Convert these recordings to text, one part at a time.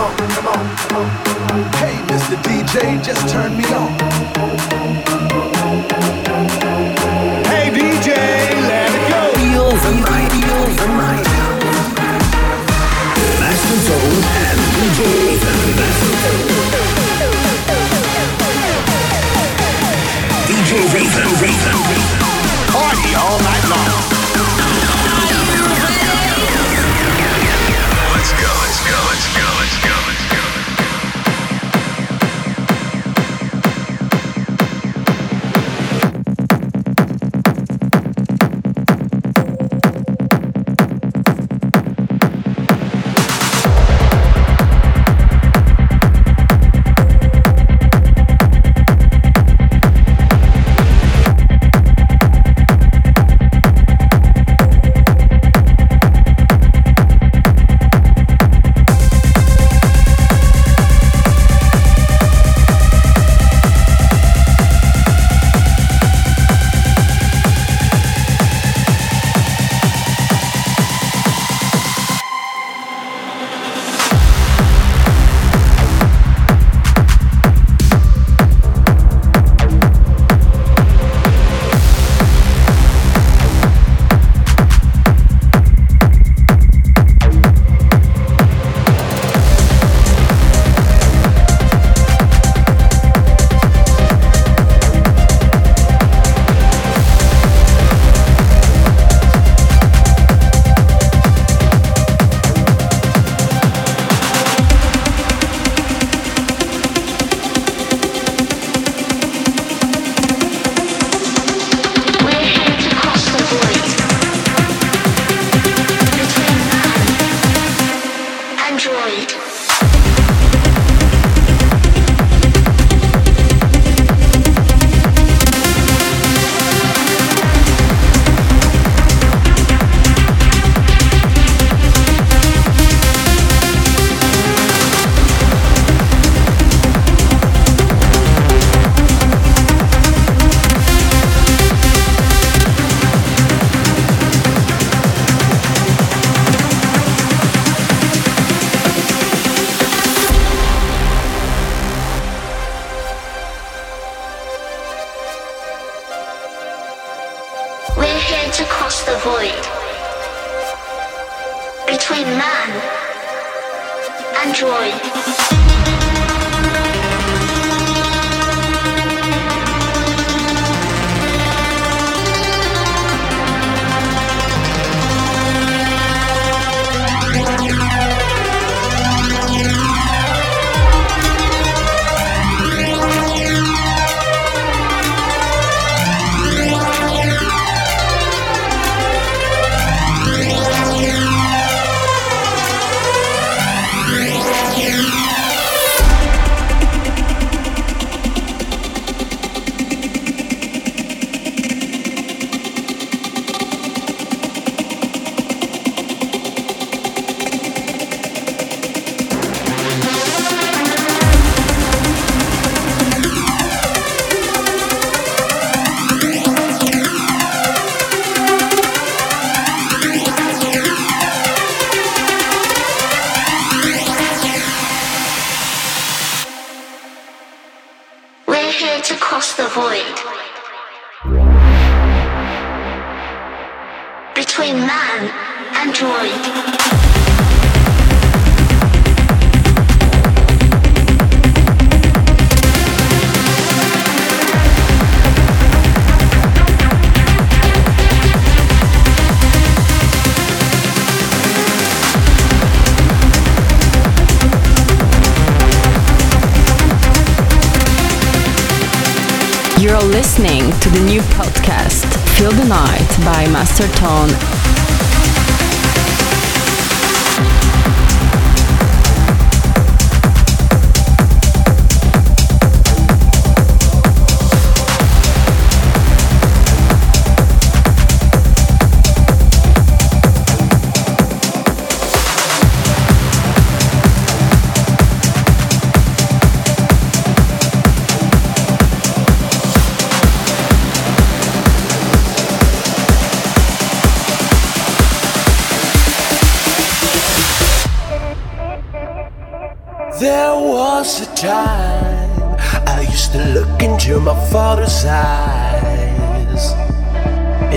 come on, come on, come on. Hey, Mr. DJ, just turn me on. Hey, DJ, let it go. Feel the night, feel the night. Master Zone and DJ DJ Raven, Raven, Raven. Party all night long. Let's go, let's go, let's go. across the void between man and droid. Tone.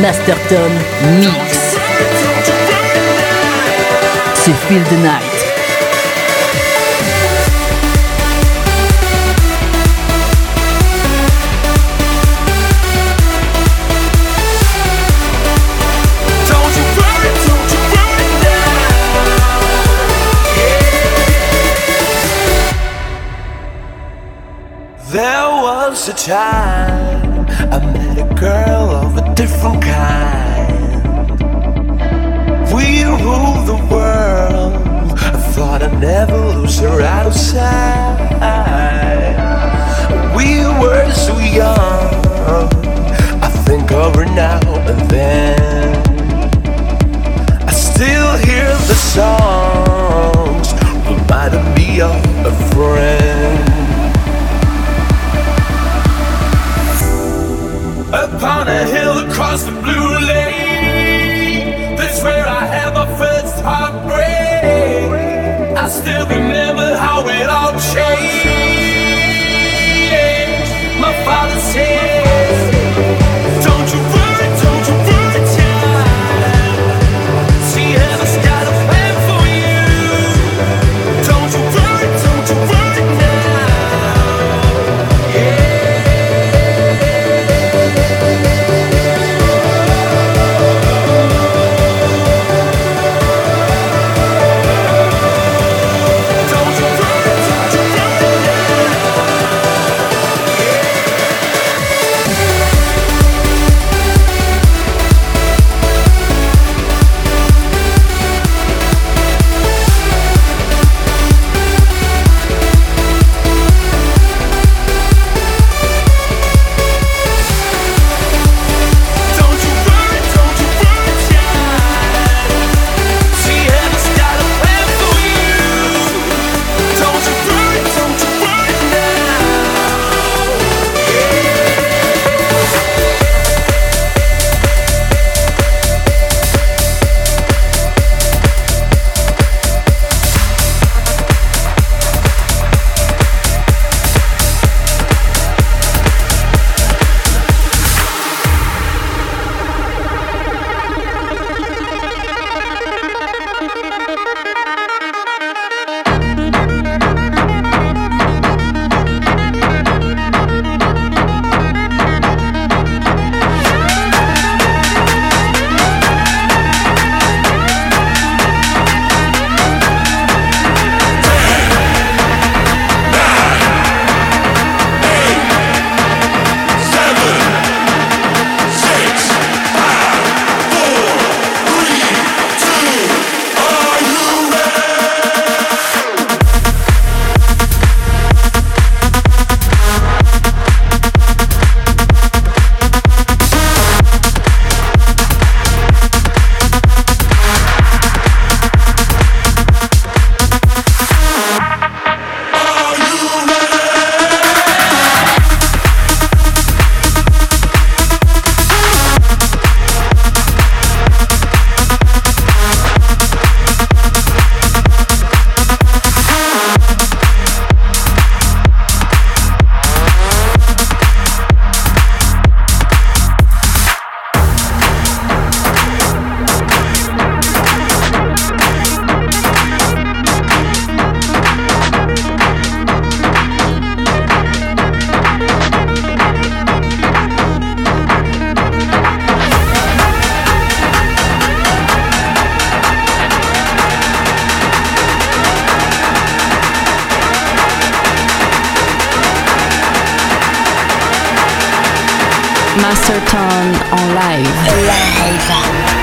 Masterton Mix. C'est Feel the Night. There was a time I met a girl different kind. We ruled the world. I thought I'd never lose her out of sight. We were so young. I think of her now and then. I still hear the songs reminding me of a friend. A hill across the blue lake, that's where I had my first heartbreak. I still remember how it all changed. My father said, Masterton en live. Live.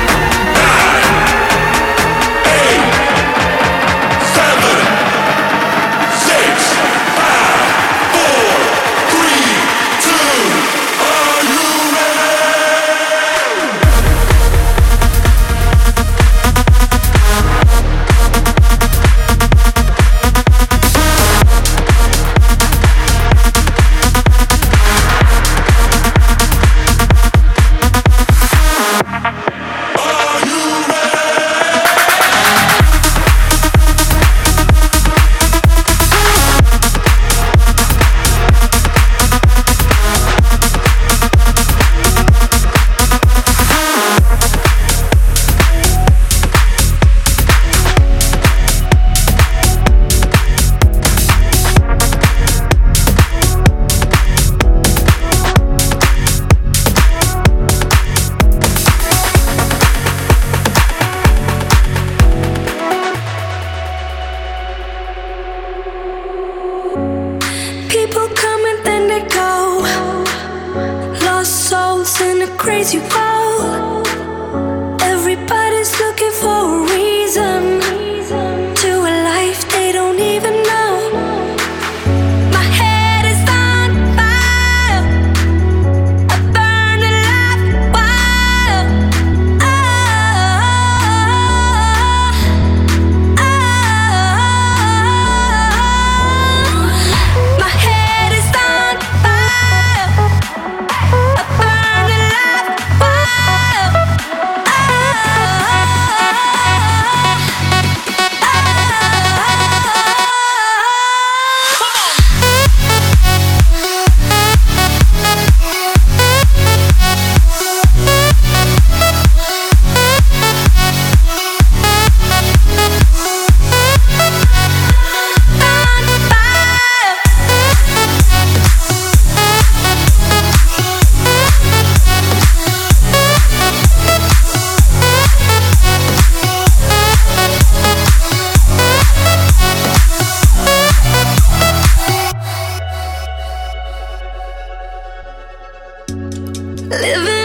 Living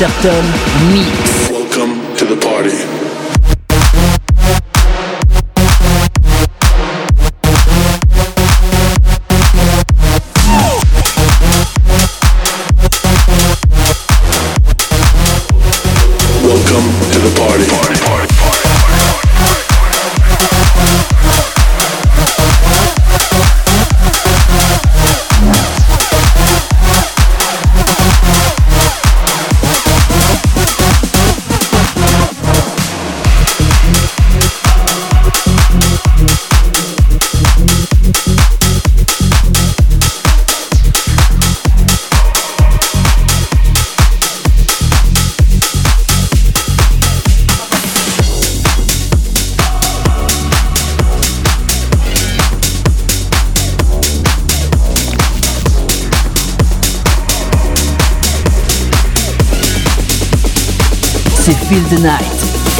Masterton C'est Feel the Night.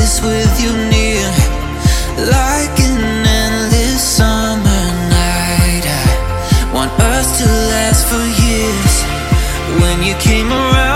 with you near like an endless summer night. I want us to last for years when you came around.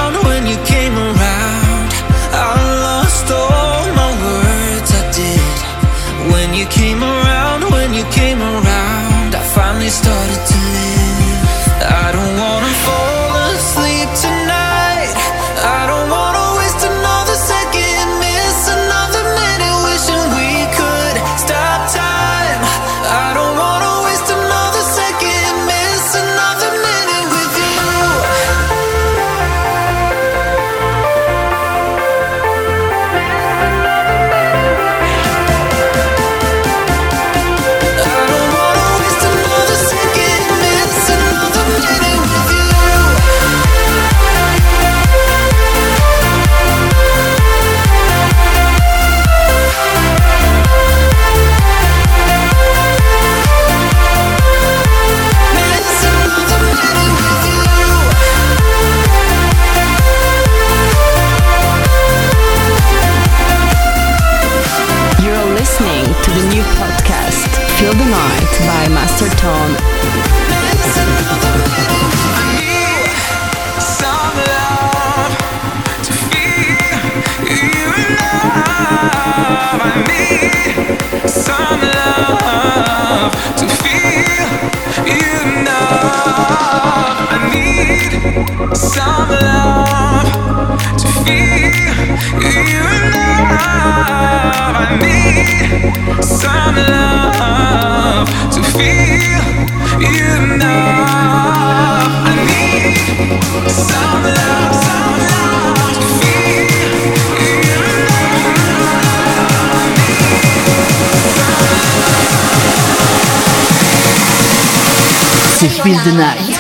Feel the Night.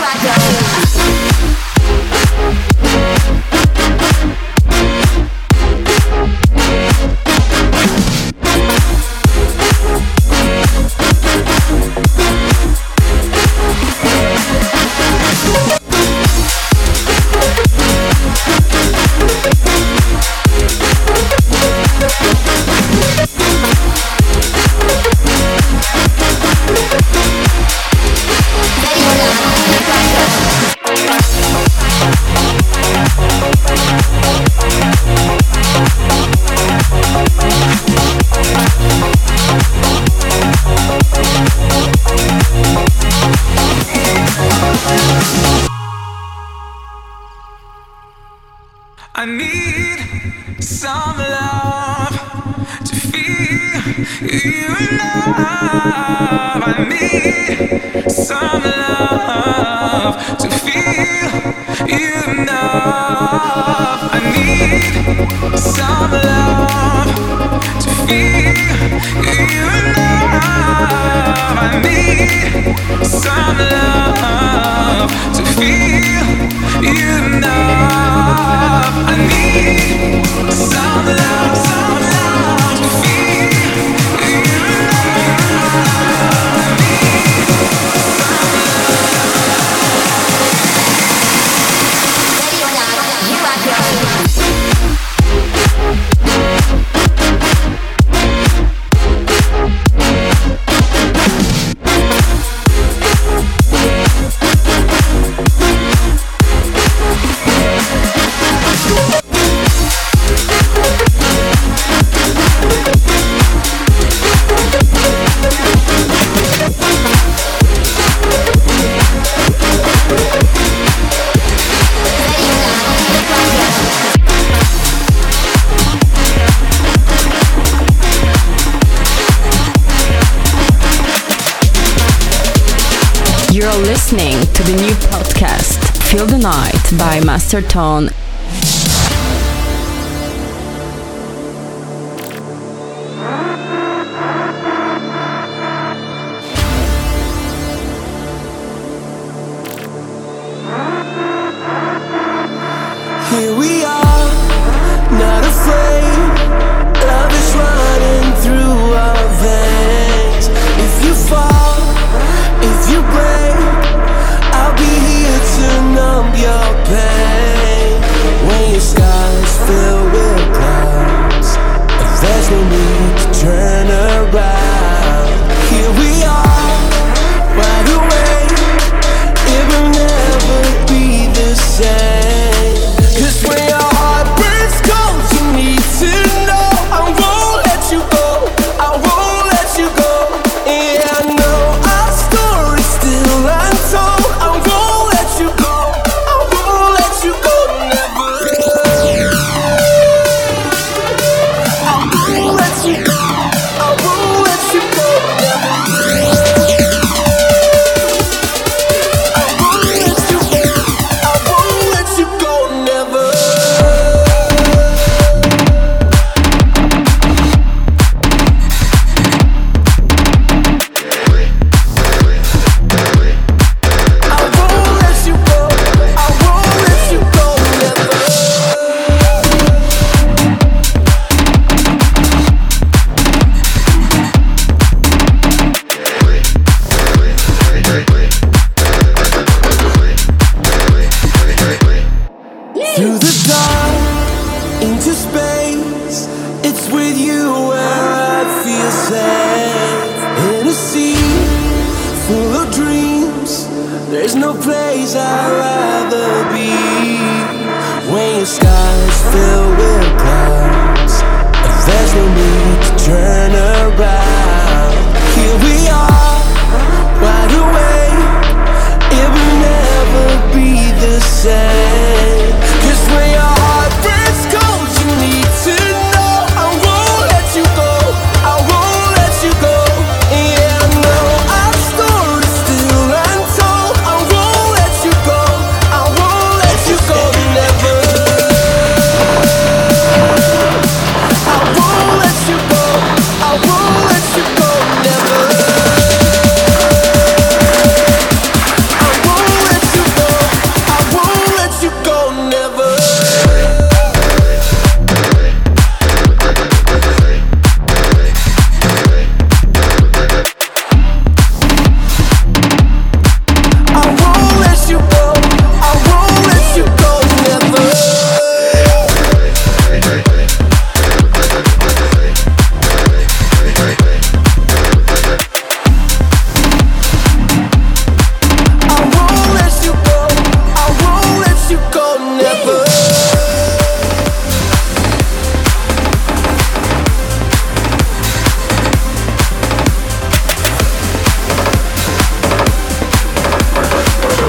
By Master Tone.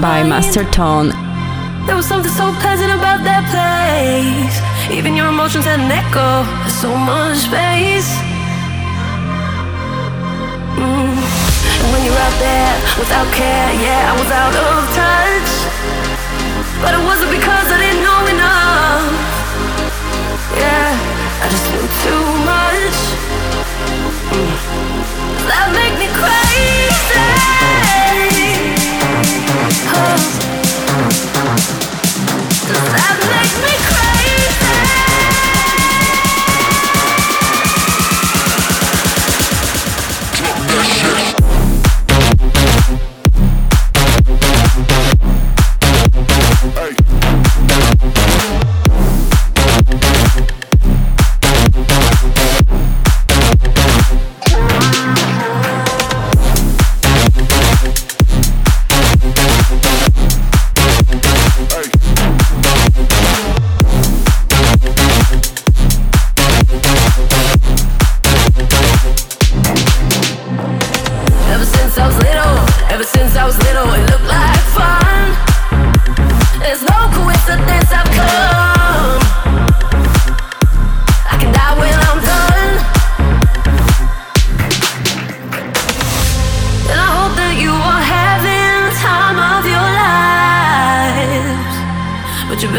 By Master Tone. There was something so pleasant about that place. Even your emotions had an echo, so much space. Mm. And when you're out there without care, yeah, I was out of touch. But it wasn't because I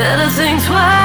better think twice.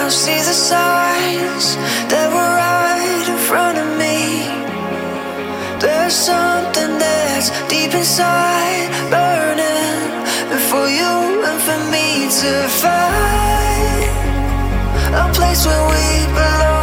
I see the signs that were right in front of me. There's something that's deep inside, burning for you and for me to find a place where we belong,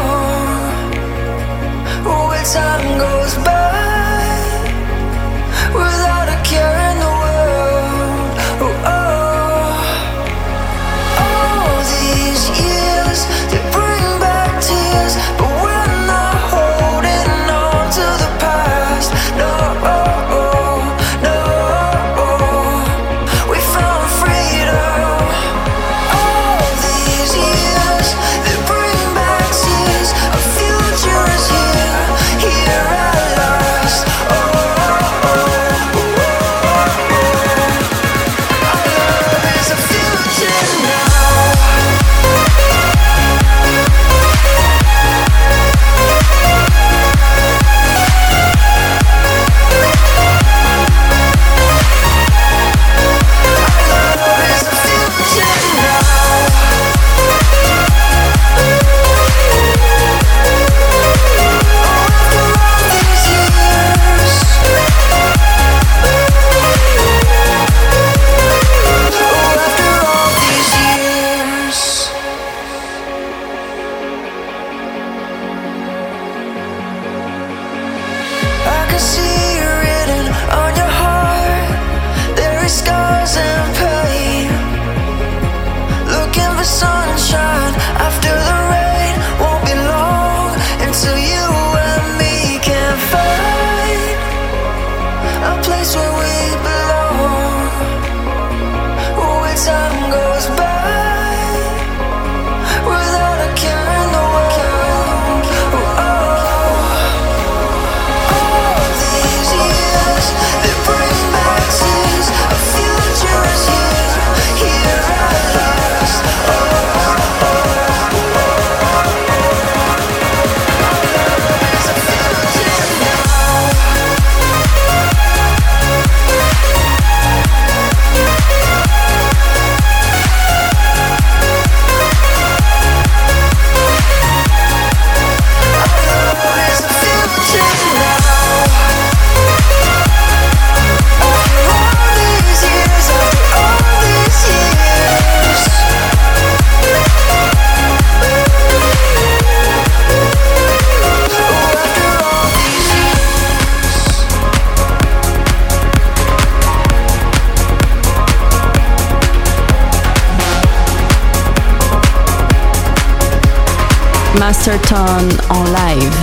Master Tone en live.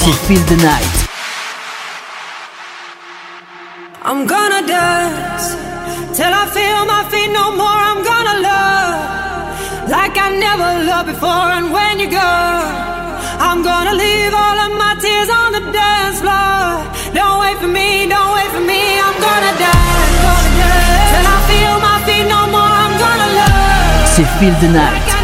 C'est Feel the Night. I'm gonna dance till I feel my feet no more. I'm gonna love like I never loved before. And when you go, I'm gonna leave all of my tears on the dance floor. Don't wait for me, don't wait for me. I'm gonna dance, gonna dance till I feel my feet no more. I'm gonna love C'est Feel the Night.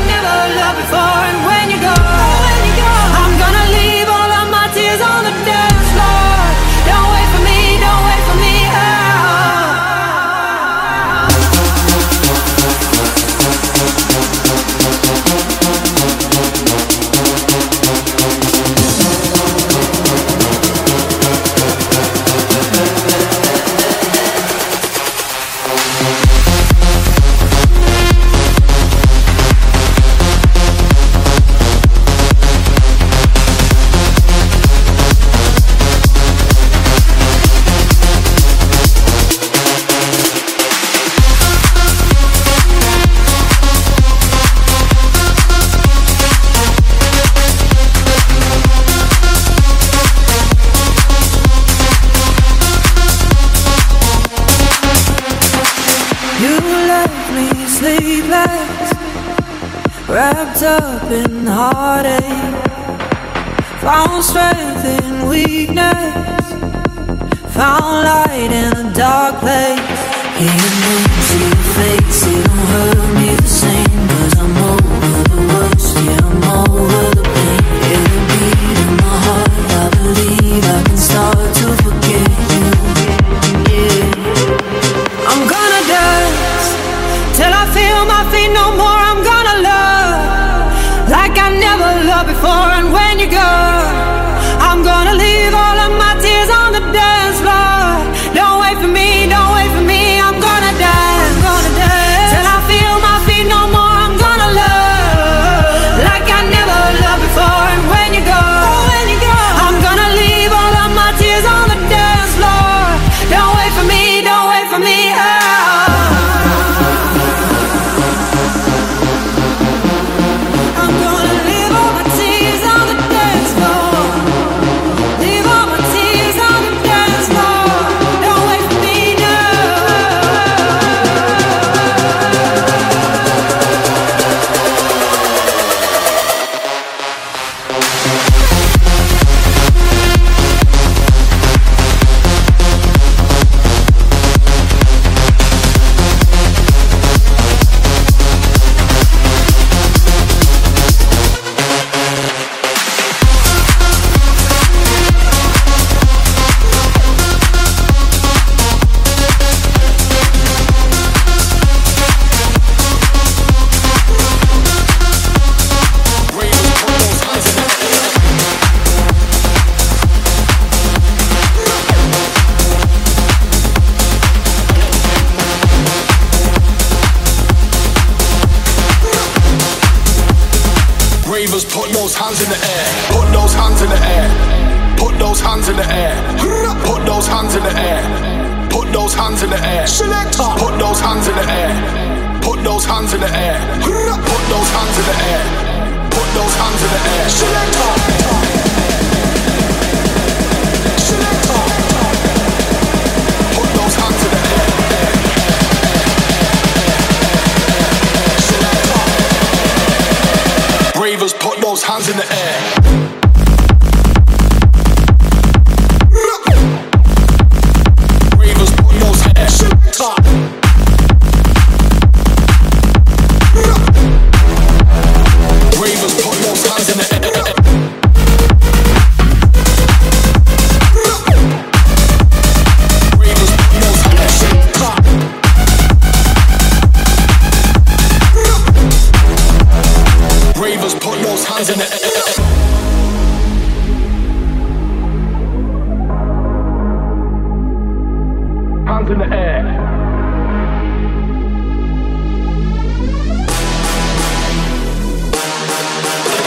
Found strength in weakness, found light in a dark place. Can't move to your face, it don't hurt me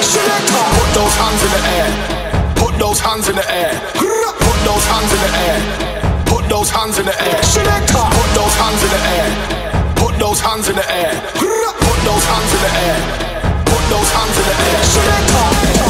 Selector. Put those hands in the air. Put those hands in the air. Put those hands in the air. Put those hands in the air. Selector. Put those hands in the air. Put those hands in the air. Put those hands in the air. Put those hands in the air. Selector.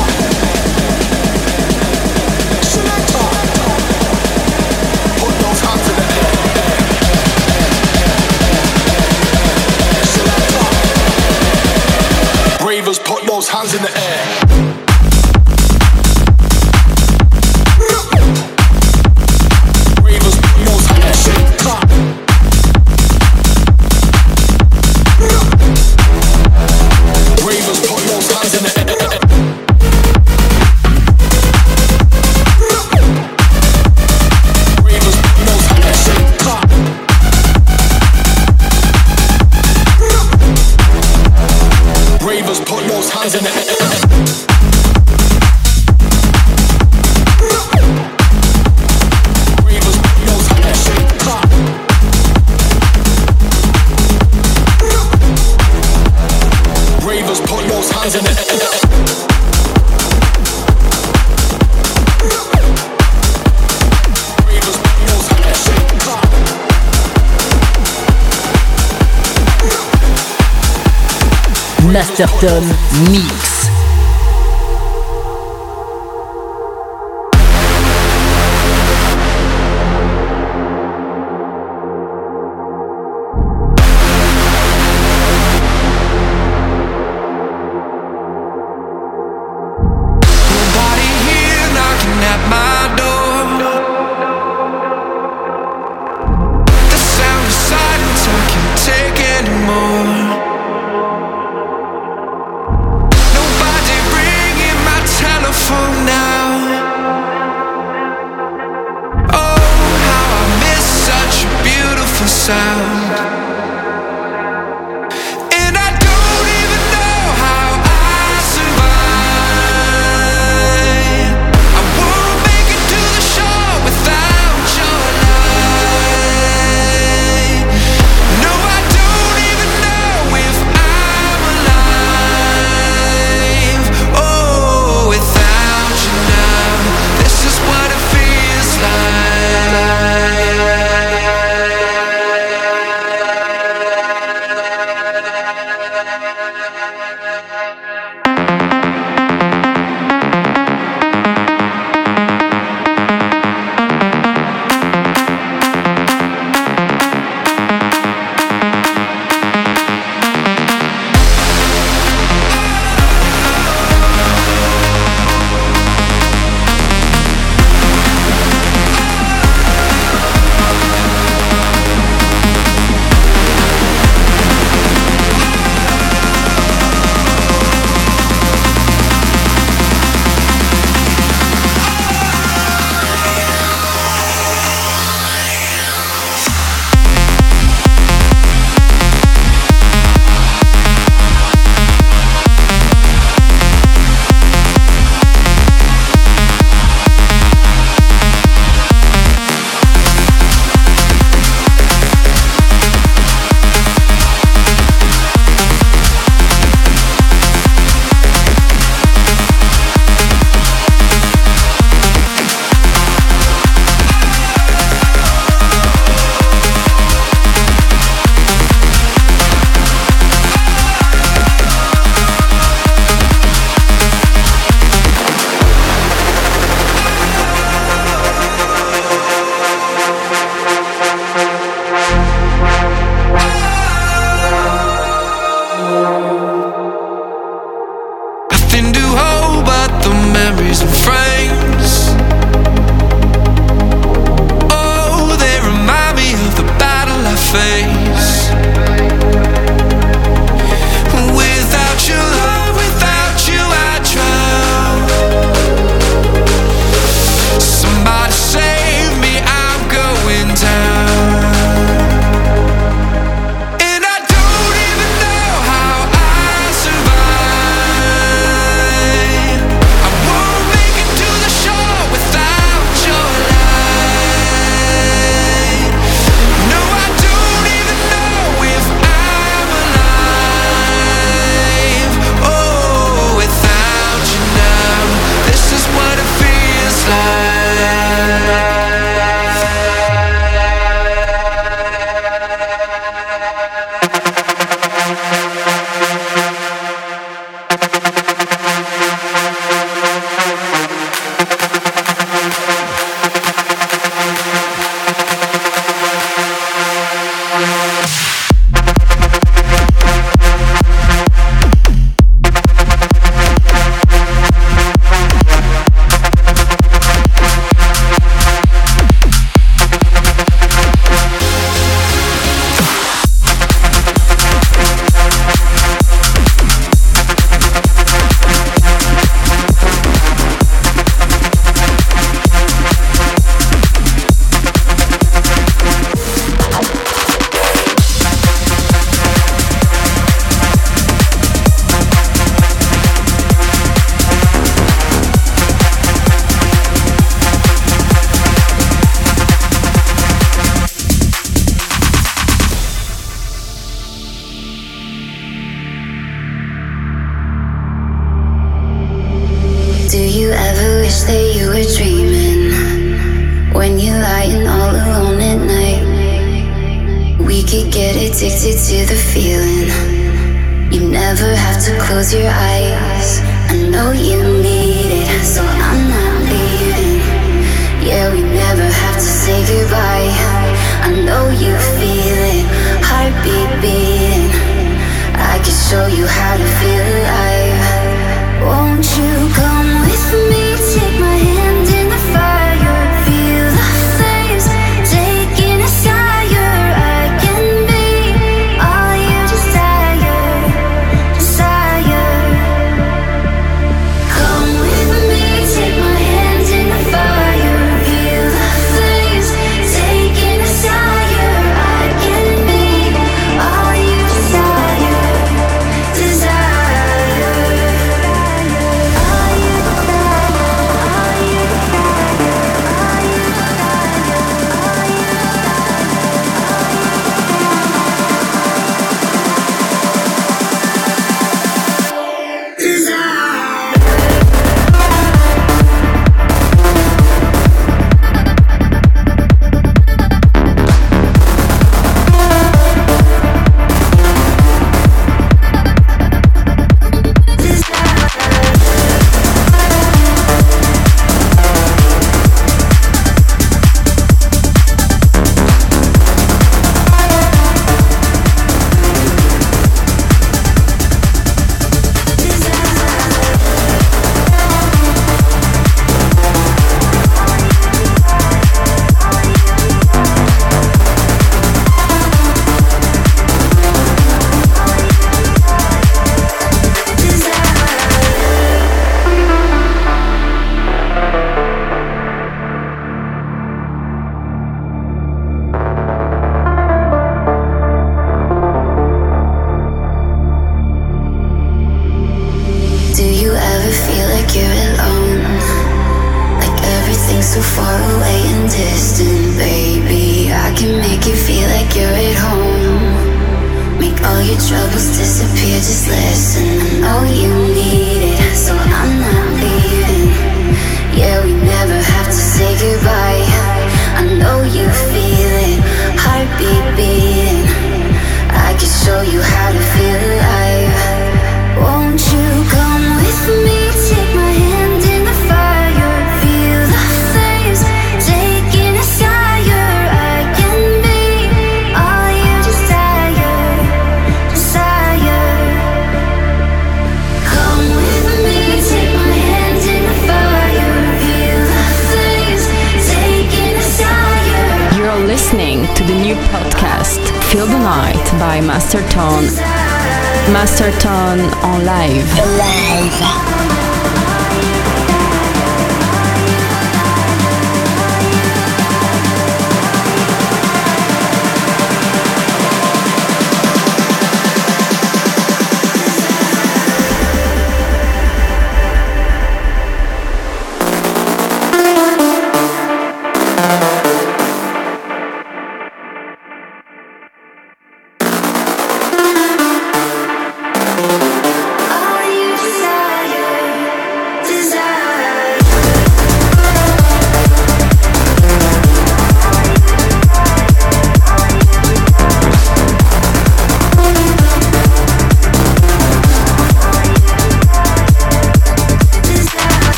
Certaines n'y...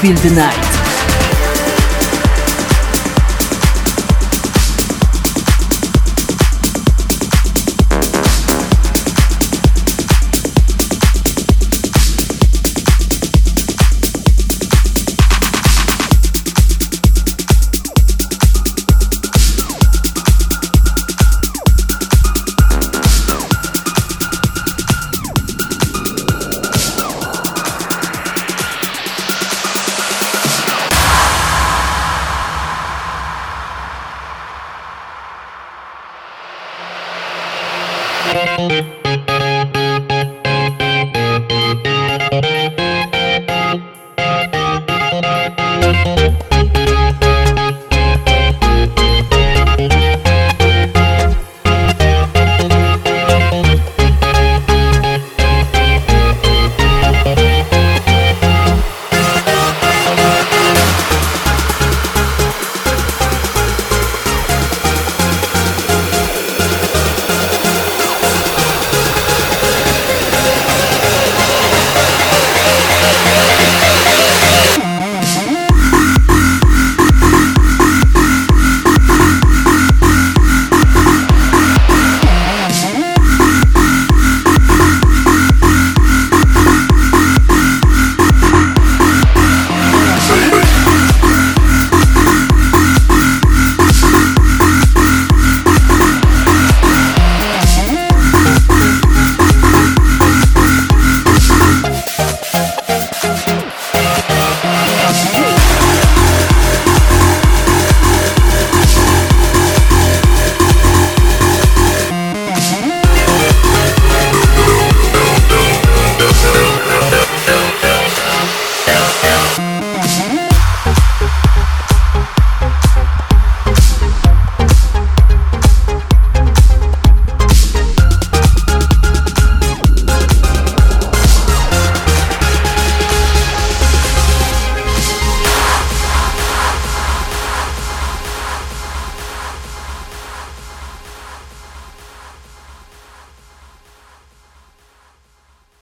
Feel the Night